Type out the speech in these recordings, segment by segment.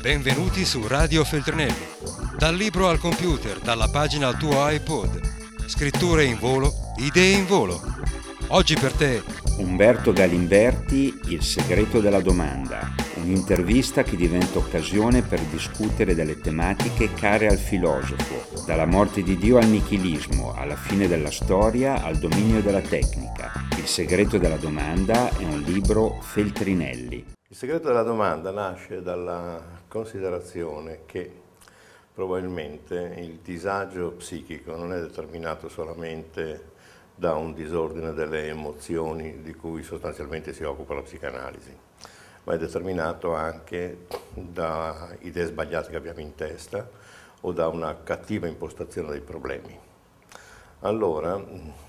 Benvenuti su Radio Feltrinelli. Dal libro al computer, dalla pagina al tuo iPod. Scritture in volo, idee in volo. Oggi per te Umberto Galimberti, Il segreto della domanda, un'intervista che diventa occasione per discutere delle tematiche care al filosofo, dalla morte di Dio al nichilismo, alla fine della storia al dominio della tecnica. Il segreto della domanda è un libro Feltrinelli. Il segreto della domanda nasce dalla considerazione che probabilmente il disagio psichico non è determinato solamente da un disordine delle emozioni di cui sostanzialmente si occupa la psicanalisi, ma è determinato anche da idee sbagliate che abbiamo in testa o da una cattiva impostazione dei problemi. Allora,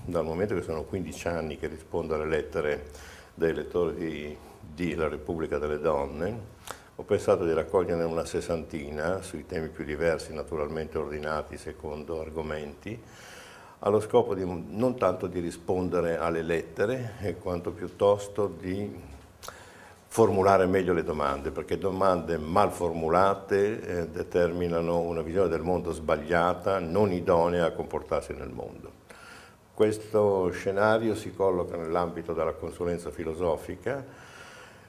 dal momento che sono 15 anni che rispondo alle lettere dei lettori di, La Repubblica delle Donne, ho pensato di raccoglierne una sessantina sui temi più diversi, naturalmente ordinati secondo argomenti, allo scopo di, non tanto di rispondere alle lettere, quanto piuttosto di formulare meglio le domande, perché domande mal formulate eh, determinano una visione del mondo sbagliata, non idonea a comportarsi nel mondo. Questo scenario si colloca nell'ambito della consulenza filosofica,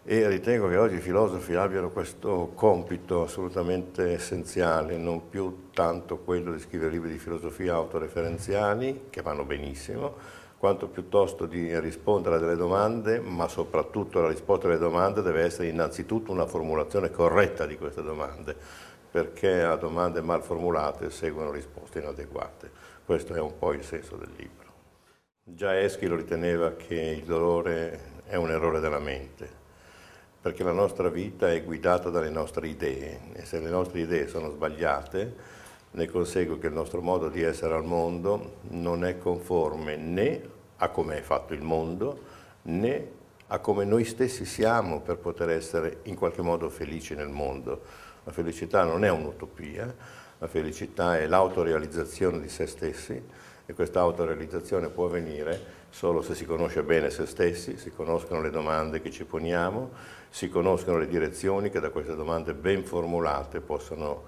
e ritengo che oggi i filosofi abbiano questo compito assolutamente essenziale, non più tanto quello di scrivere libri di filosofia autoreferenziali, che vanno benissimo, quanto piuttosto di rispondere a delle domande, ma soprattutto la risposta alle domande deve essere innanzitutto una formulazione corretta di queste domande, perché a domande mal formulate seguono risposte inadeguate. Questo è un po' il senso del libro. Già Eschi lo riteneva che il dolore è un errore della mente, perché la nostra vita è guidata dalle nostre idee e se le nostre idee sono sbagliate ne consegue che il nostro modo di essere al mondo non è conforme né a come è fatto il mondo né a come noi stessi siamo per poter essere in qualche modo felici nel mondo. La felicità non è un'utopia, la felicità è l'autorealizzazione di se stessi e questa autorealizzazione può avvenire solo se si conosce bene se stessi, si conoscono le domande che ci poniamo, si conoscono le direzioni che da queste domande ben formulate possono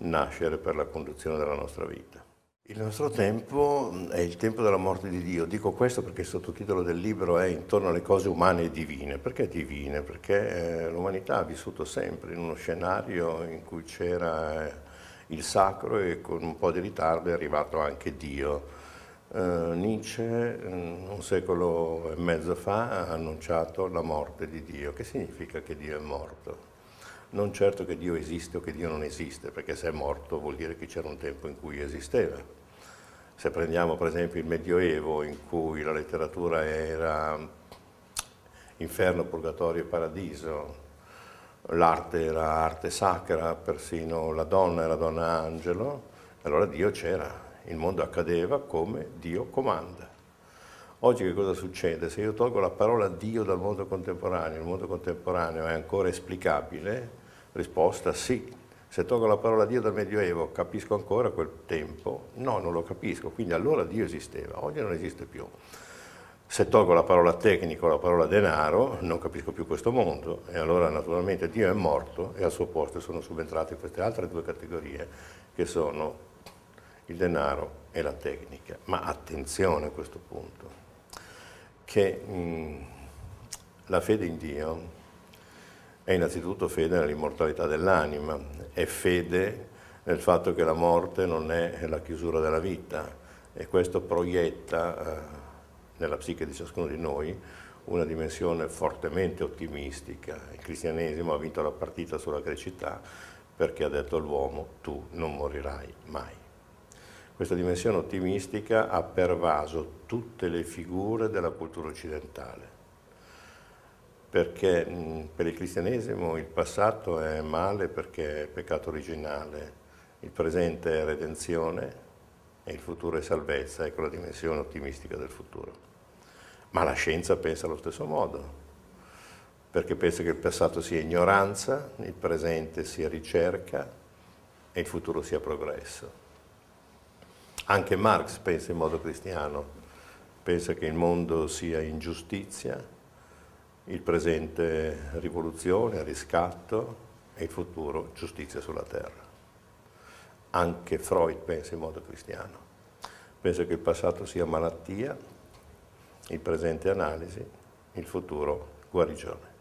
nascere per la conduzione della nostra vita. Il nostro tempo è il tempo della morte di Dio. Dico questo perché il sottotitolo del libro è Intorno alle cose umane e divine. Perché divine? Perché eh, l'umanità ha vissuto sempre in uno scenario in cui c'era eh, il sacro e con un po' di ritardo è arrivato anche Dio. Uh, Nietzsche mm, un secolo e mezzo fa ha annunciato la morte di Dio. Che significa che Dio è morto? Non certo che Dio esiste o che Dio non esiste, perché se è morto vuol dire che c'era un tempo in cui esisteva. Se prendiamo per esempio il Medioevo in cui la letteratura era inferno, purgatorio e paradiso, l'arte era arte sacra, persino la donna era donna angelo, allora Dio c'era, il mondo accadeva come Dio comanda. Oggi che cosa succede? Se io tolgo la parola Dio dal mondo contemporaneo, il mondo contemporaneo è ancora esplicabile? Risposta sì. Se tolgo la parola Dio dal Medioevo, capisco ancora quel tempo? No, non lo capisco, quindi allora Dio esisteva, oggi non esiste più. Se tolgo la parola tecnico, la parola denaro, non capisco più questo mondo e allora naturalmente Dio è morto e al suo posto sono subentrate queste altre due categorie che sono il denaro e la tecnica. Ma attenzione a questo punto, che mh, la fede in Dio è innanzitutto fede nell'immortalità dell'anima, è fede nel fatto che la morte non è la chiusura della vita e questo proietta... Eh, nella psiche di ciascuno di noi una dimensione fortemente ottimistica. Il cristianesimo ha vinto la partita sulla crescita perché ha detto all'uomo tu non morirai mai. Questa dimensione ottimistica ha pervaso tutte le figure della cultura occidentale, perché per il cristianesimo il passato è male perché è peccato originale, il presente è redenzione e il futuro è salvezza, ecco la dimensione ottimistica del futuro. Ma la scienza pensa allo stesso modo, perché pensa che il passato sia ignoranza, il presente sia ricerca e il futuro sia progresso. Anche Marx pensa in modo cristiano, pensa che il mondo sia ingiustizia, il presente rivoluzione, riscatto e il futuro giustizia sulla terra. Anche Freud pensa in modo cristiano. Pensa che il passato sia malattia, il presente analisi, il futuro guarigione.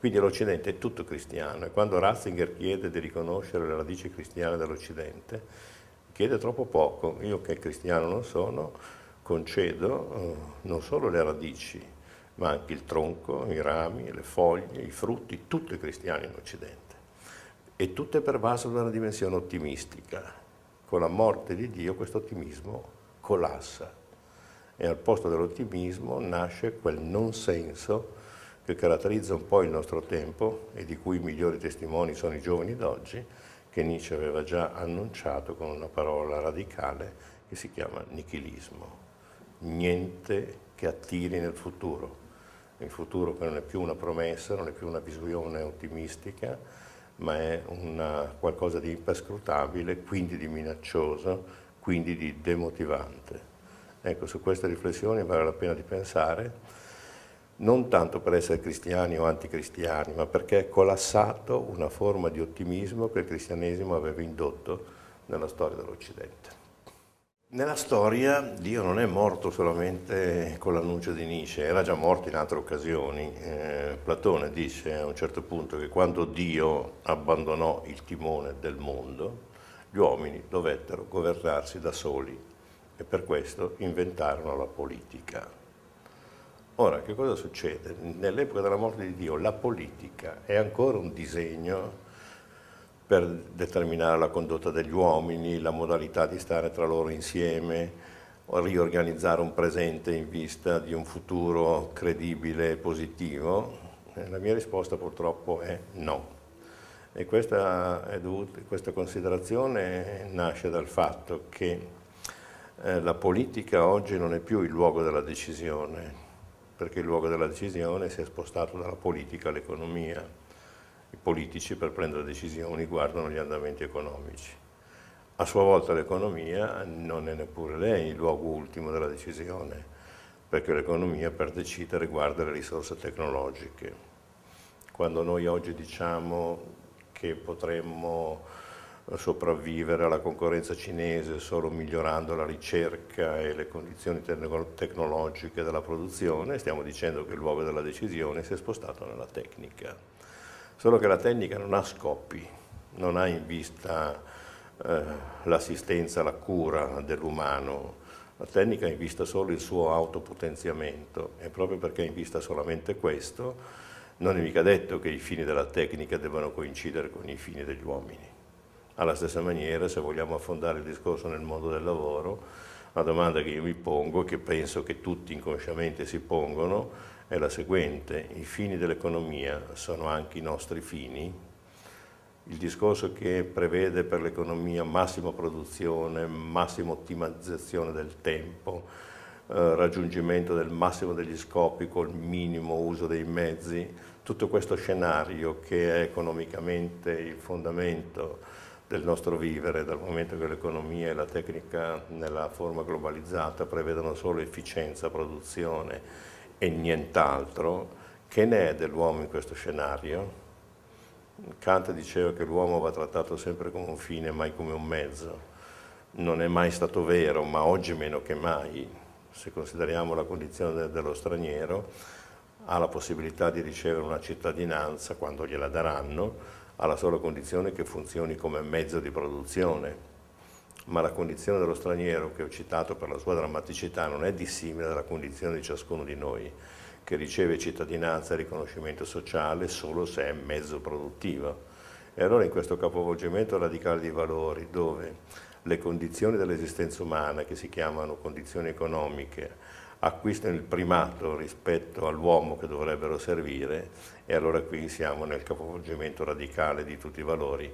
Quindi l'Occidente è tutto cristiano e quando Ratzinger chiede di riconoscere le radici cristiane dell'Occidente, chiede troppo poco. Io che cristiano non sono, concedo eh, non solo le radici, ma anche il tronco, i rami, le foglie, i frutti, tutto è cristiano in Occidente. E tutto è pervaso da una dimensione ottimistica. Con la morte di Dio questo ottimismo collassa e al posto dell'ottimismo nasce quel non senso che caratterizza un po' il nostro tempo e di cui i migliori testimoni sono i giovani d'oggi, che Nietzsche aveva già annunciato con una parola radicale che si chiama nichilismo. Niente che attiri nel futuro. Il futuro che non è più una promessa, non è più una visione ottimistica, ma è una, qualcosa di imperscrutabile, quindi di minaccioso, quindi di demotivante. Ecco, su queste riflessioni vale la pena di pensare non tanto per essere cristiani o anticristiani, ma perché è collassato una forma di ottimismo che il cristianesimo aveva indotto nella storia dell'Occidente. Nella storia Dio non è morto solamente con l'annuncio di Nietzsche, era già morto in altre occasioni. Eh, Platone dice a un certo punto che quando Dio abbandonò il timone del mondo, gli uomini dovettero governarsi da soli e per questo inventarono la politica. Ora, che cosa succede? Nell'epoca della morte di Dio la politica è ancora un disegno per determinare la condotta degli uomini, la modalità di stare tra loro insieme, riorganizzare un presente in vista di un futuro credibile e positivo? La mia risposta purtroppo è no. E questa, dovuta, questa considerazione nasce dal fatto che eh, la politica oggi non è più il luogo della decisione, perché il luogo della decisione si è spostato dalla politica all'economia. I politici per prendere decisioni guardano gli andamenti economici. A sua volta l'economia non è neppure lei il luogo ultimo della decisione, perché l'economia per decidere riguarda le risorse tecnologiche. Quando noi oggi diciamo che potremmo sopravvivere alla concorrenza cinese solo migliorando la ricerca e le condizioni tecnologiche della produzione, stiamo dicendo che il luogo della decisione si è spostato nella tecnica. Solo che la tecnica non ha scoppi, non ha in vista eh, l'assistenza, la cura dell'umano, la tecnica ha in vista solo il suo autopotenziamento e proprio perché ha in vista solamente questo, non è mica detto che i fini della tecnica debbano coincidere con i fini degli uomini. Alla stessa maniera, se vogliamo affondare il discorso nel mondo del lavoro, la domanda che io mi pongo e che penso che tutti inconsciamente si pongono è la seguente. I fini dell'economia sono anche i nostri fini? Il discorso che prevede per l'economia massima produzione, massima ottimizzazione del tempo, eh, raggiungimento del massimo degli scopi col minimo uso dei mezzi, tutto questo scenario che è economicamente il fondamento del nostro vivere, dal momento che l'economia e la tecnica nella forma globalizzata prevedono solo efficienza, produzione e nient'altro, che ne è dell'uomo in questo scenario? Kant diceva che l'uomo va trattato sempre come un fine, mai come un mezzo. Non è mai stato vero, ma oggi meno che mai, se consideriamo la condizione dello straniero, ha la possibilità di ricevere una cittadinanza quando gliela daranno, alla sola condizione che funzioni come mezzo di produzione. Ma la condizione dello straniero che ho citato per la sua drammaticità non è dissimile dalla condizione di ciascuno di noi, che riceve cittadinanza e riconoscimento sociale solo se è mezzo produttivo. E allora in questo capovolgimento radicale di valori, dove le condizioni dell'esistenza umana, che si chiamano condizioni economiche, acquistano il primato rispetto all'uomo che dovrebbero servire e allora qui siamo nel capovolgimento radicale di tutti i valori,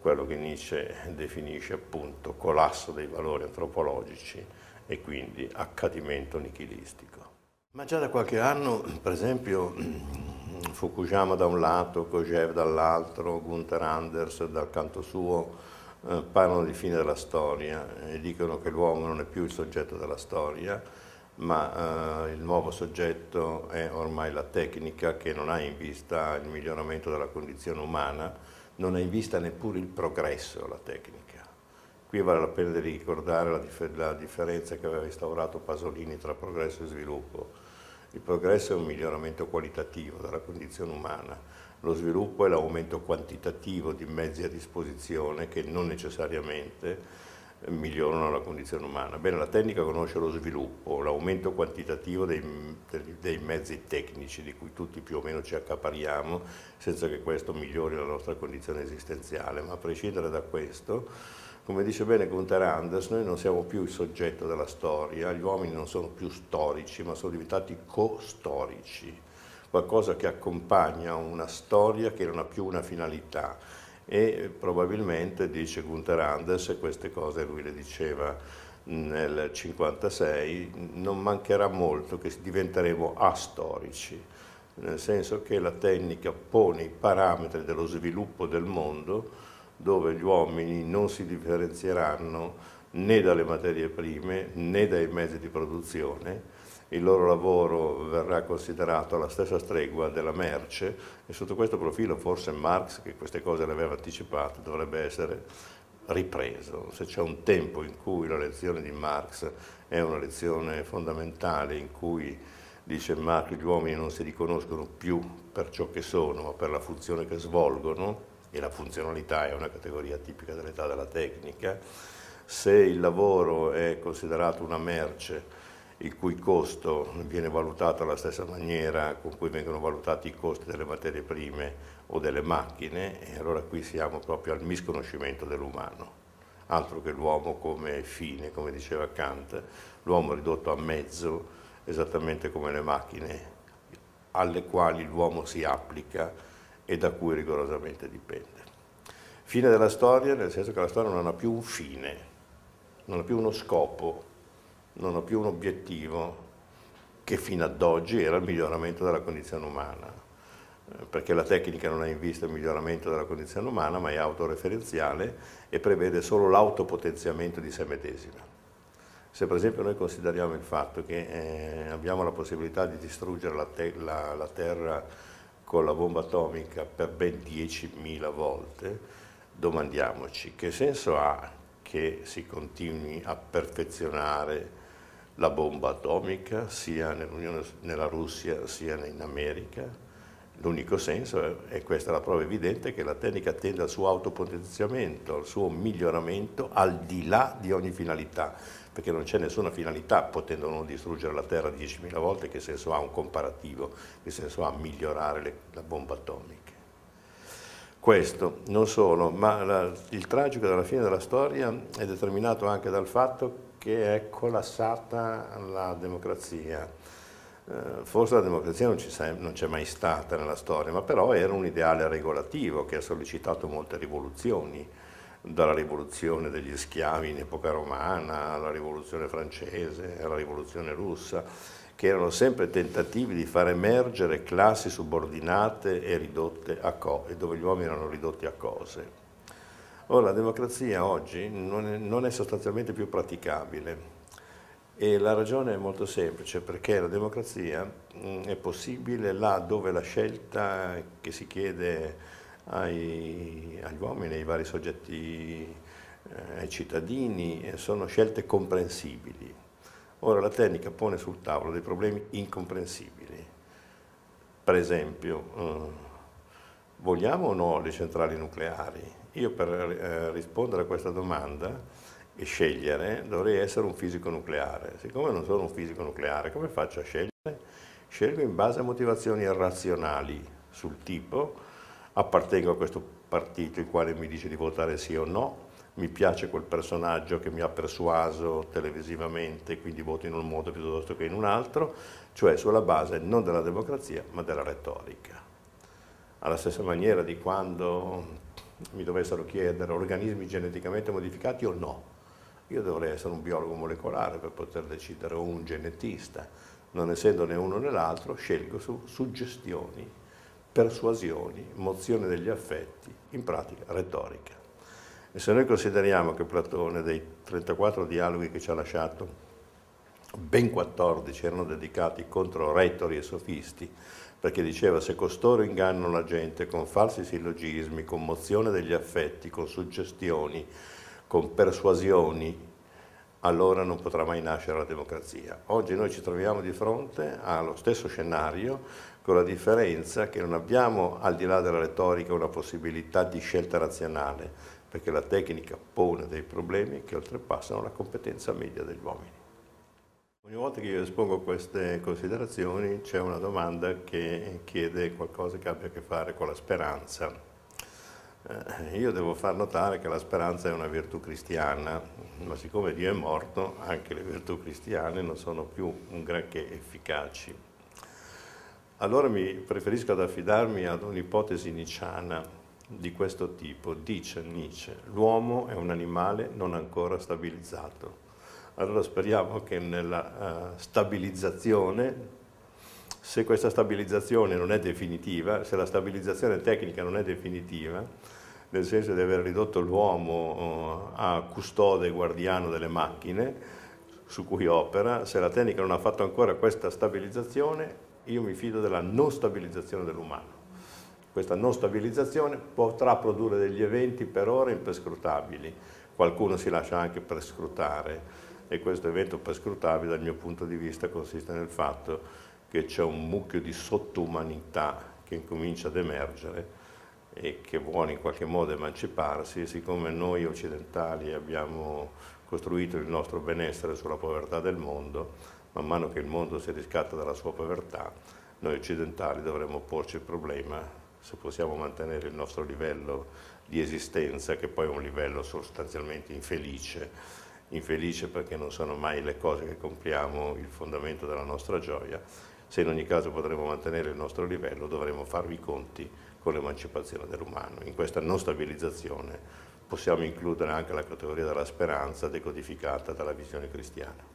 quello che Nietzsche definisce appunto collasso dei valori antropologici e quindi accadimento nichilistico. Ma già da qualche anno, per esempio, Fukuyama da un lato, Kojève dall'altro, Gunther Anders dal canto suo, eh, parlano di fine della storia e dicono che l'uomo non è più il soggetto della storia, ma eh, il nuovo soggetto è ormai la tecnica che non ha in vista il miglioramento della condizione umana, non ha in vista neppure il progresso la tecnica. Qui vale la pena di ricordare la, dif la differenza che aveva instaurato Pasolini tra progresso e sviluppo. Il progresso è un miglioramento qualitativo della condizione umana, lo sviluppo è l'aumento quantitativo di mezzi a disposizione che non necessariamente migliorano la condizione umana. Bene, la tecnica conosce lo sviluppo, l'aumento quantitativo dei, dei, mezzi tecnici di cui tutti più o meno ci accapariamo senza che questo migliori la nostra condizione esistenziale, ma a prescindere da questo, come dice bene Gunther Anders, noi non siamo più il soggetto della storia, gli uomini non sono più storici, ma sono diventati co-storici, qualcosa che accompagna una storia che non ha più una finalità e probabilmente, dice Gunther Anders, queste cose lui le diceva nel 1956, non mancherà molto che diventeremo astorici, nel senso che la tecnica pone i parametri dello sviluppo del mondo dove gli uomini non si differenzieranno né dalle materie prime né dai mezzi di produzione, il loro lavoro verrà considerato alla stessa stregua della merce e sotto questo profilo forse Marx, che queste cose le aveva anticipate, dovrebbe essere ripreso. Se c'è un tempo in cui la lezione di Marx è una lezione fondamentale, in cui dice Marx gli uomini non si riconoscono più per ciò che sono, ma per la funzione che svolgono, e la funzionalità è una categoria tipica dell'età della tecnica, se il lavoro è considerato una merce il cui costo viene valutato alla stessa maniera con cui vengono valutati i costi delle materie prime o delle macchine, e allora qui siamo proprio al misconoscimento dell'umano. Altro che l'uomo come fine, come diceva Kant, l'uomo ridotto a mezzo, esattamente come le macchine alle quali l'uomo si applica e da cui rigorosamente dipende. Fine della storia, nel senso che la storia non ha più un fine, non ha più uno scopo, non ha più un obiettivo che fino ad oggi era il miglioramento della condizione umana, eh, perché la tecnica non ha in vista il miglioramento della condizione umana, ma è autoreferenziale e prevede solo l'autopotenziamento di se medesima. Se per esempio noi consideriamo il fatto che eh, abbiamo la possibilità di distruggere la, te la, la Terra con la bomba atomica per ben 10.000 volte, domandiamoci che senso ha che si continui a perfezionare la bomba atomica sia nella Russia sia in America. L'unico senso, e questa è la prova evidente, che la tecnica tende al suo autopotenziamento, al suo miglioramento al di là di ogni finalità, perché non c'è nessuna finalità potendo non distruggere la Terra 10.000 volte, che senso ha un comparativo, che senso ha migliorare le, la bomba atomica. Questo, non solo, ma la, il tragico della fine della storia è determinato anche dal fatto che è collassata la democrazia. Eh, forse la democrazia non c'è mai stata nella storia, ma però era un ideale regolativo che ha sollecitato molte rivoluzioni, dalla rivoluzione degli schiavi in epoca romana alla rivoluzione francese, alla rivoluzione russa, che erano sempre tentativi di far emergere classi subordinate e ridotte a cose, dove gli uomini erano ridotti a cose. Ora, la democrazia oggi non è, non è sostanzialmente più praticabile e la ragione è molto semplice, perché la democrazia mm, è possibile là dove la scelta che si chiede ai, agli uomini, ai vari soggetti, eh, ai cittadini, eh, sono scelte comprensibili. Ora la tecnica pone sul tavolo dei problemi incomprensibili. Per esempio, eh, vogliamo o no le centrali nucleari? Io per eh, rispondere a questa domanda e scegliere dovrei essere un fisico nucleare. Siccome non sono un fisico nucleare, come faccio a scegliere? Scelgo in base a motivazioni irrazionali sul tipo appartengo a questo partito il quale mi dice di votare sì o no, mi piace quel personaggio che mi ha persuaso televisivamente, quindi voto in un modo piuttosto che in un altro, cioè sulla base non della democrazia ma della retorica. Alla stessa maniera di quando mi dovessero chiedere organismi geneticamente modificati o no. Io dovrei essere un biologo molecolare per poter decidere o un genetista. Non essendo né uno né l'altro, scelgo su suggestioni, persuasioni, mozione degli affetti, in pratica retorica. E se noi consideriamo che Platone, dei 34 dialoghi che ci ha lasciato, ben 14 erano dedicati contro retori e sofisti, perché diceva se costoro ingannano la gente con falsi sillogismi, con mozione degli affetti, con suggestioni, con persuasioni, allora non potrà mai nascere la democrazia. Oggi noi ci troviamo di fronte allo stesso scenario, con la differenza che non abbiamo al di là della retorica una possibilità di scelta razionale, perché la tecnica pone dei problemi che oltrepassano la competenza media degli uomini. Ogni volta che io espongo queste considerazioni c'è una domanda che chiede qualcosa che abbia a che fare con la speranza. Eh, io devo far notare che la speranza è una virtù cristiana, ma siccome Dio è morto, anche le virtù cristiane non sono più un granché efficaci. Allora mi preferisco ad affidarmi ad un'ipotesi nicciana di questo tipo. Dice Nietzsche, l'uomo è un animale non ancora stabilizzato allora speriamo che nella uh, stabilizzazione, se questa stabilizzazione non è definitiva, se la stabilizzazione tecnica non è definitiva, nel senso di aver ridotto l'uomo uh, a custode e guardiano delle macchine su cui opera, se la tecnica non ha fatto ancora questa stabilizzazione, io mi fido della non stabilizzazione dell'umano. Questa non stabilizzazione potrà produrre degli eventi per ora imprescrutabili, qualcuno si lascia anche prescrutare, e questo evento perscrutabile dal mio punto di vista consiste nel fatto che c'è un mucchio di sottoumanità che incomincia ad emergere e che vuole in qualche modo emanciparsi e siccome noi occidentali abbiamo costruito il nostro benessere sulla povertà del mondo, man mano che il mondo si riscatta dalla sua povertà, noi occidentali dovremmo porci il problema se possiamo mantenere il nostro livello di esistenza, che poi è un livello sostanzialmente infelice, infelice perché non sono mai le cose che compriamo il fondamento della nostra gioia, se in ogni caso potremo mantenere il nostro livello dovremo farvi i conti con l'emancipazione dell'umano. In questa non stabilizzazione possiamo includere anche la categoria della speranza decodificata dalla visione cristiana.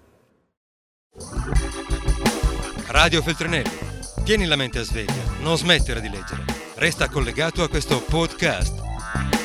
Radio Feltrinelli. Tieni la mente a sveglia, non smettere di leggere. Resta collegato a questo podcast.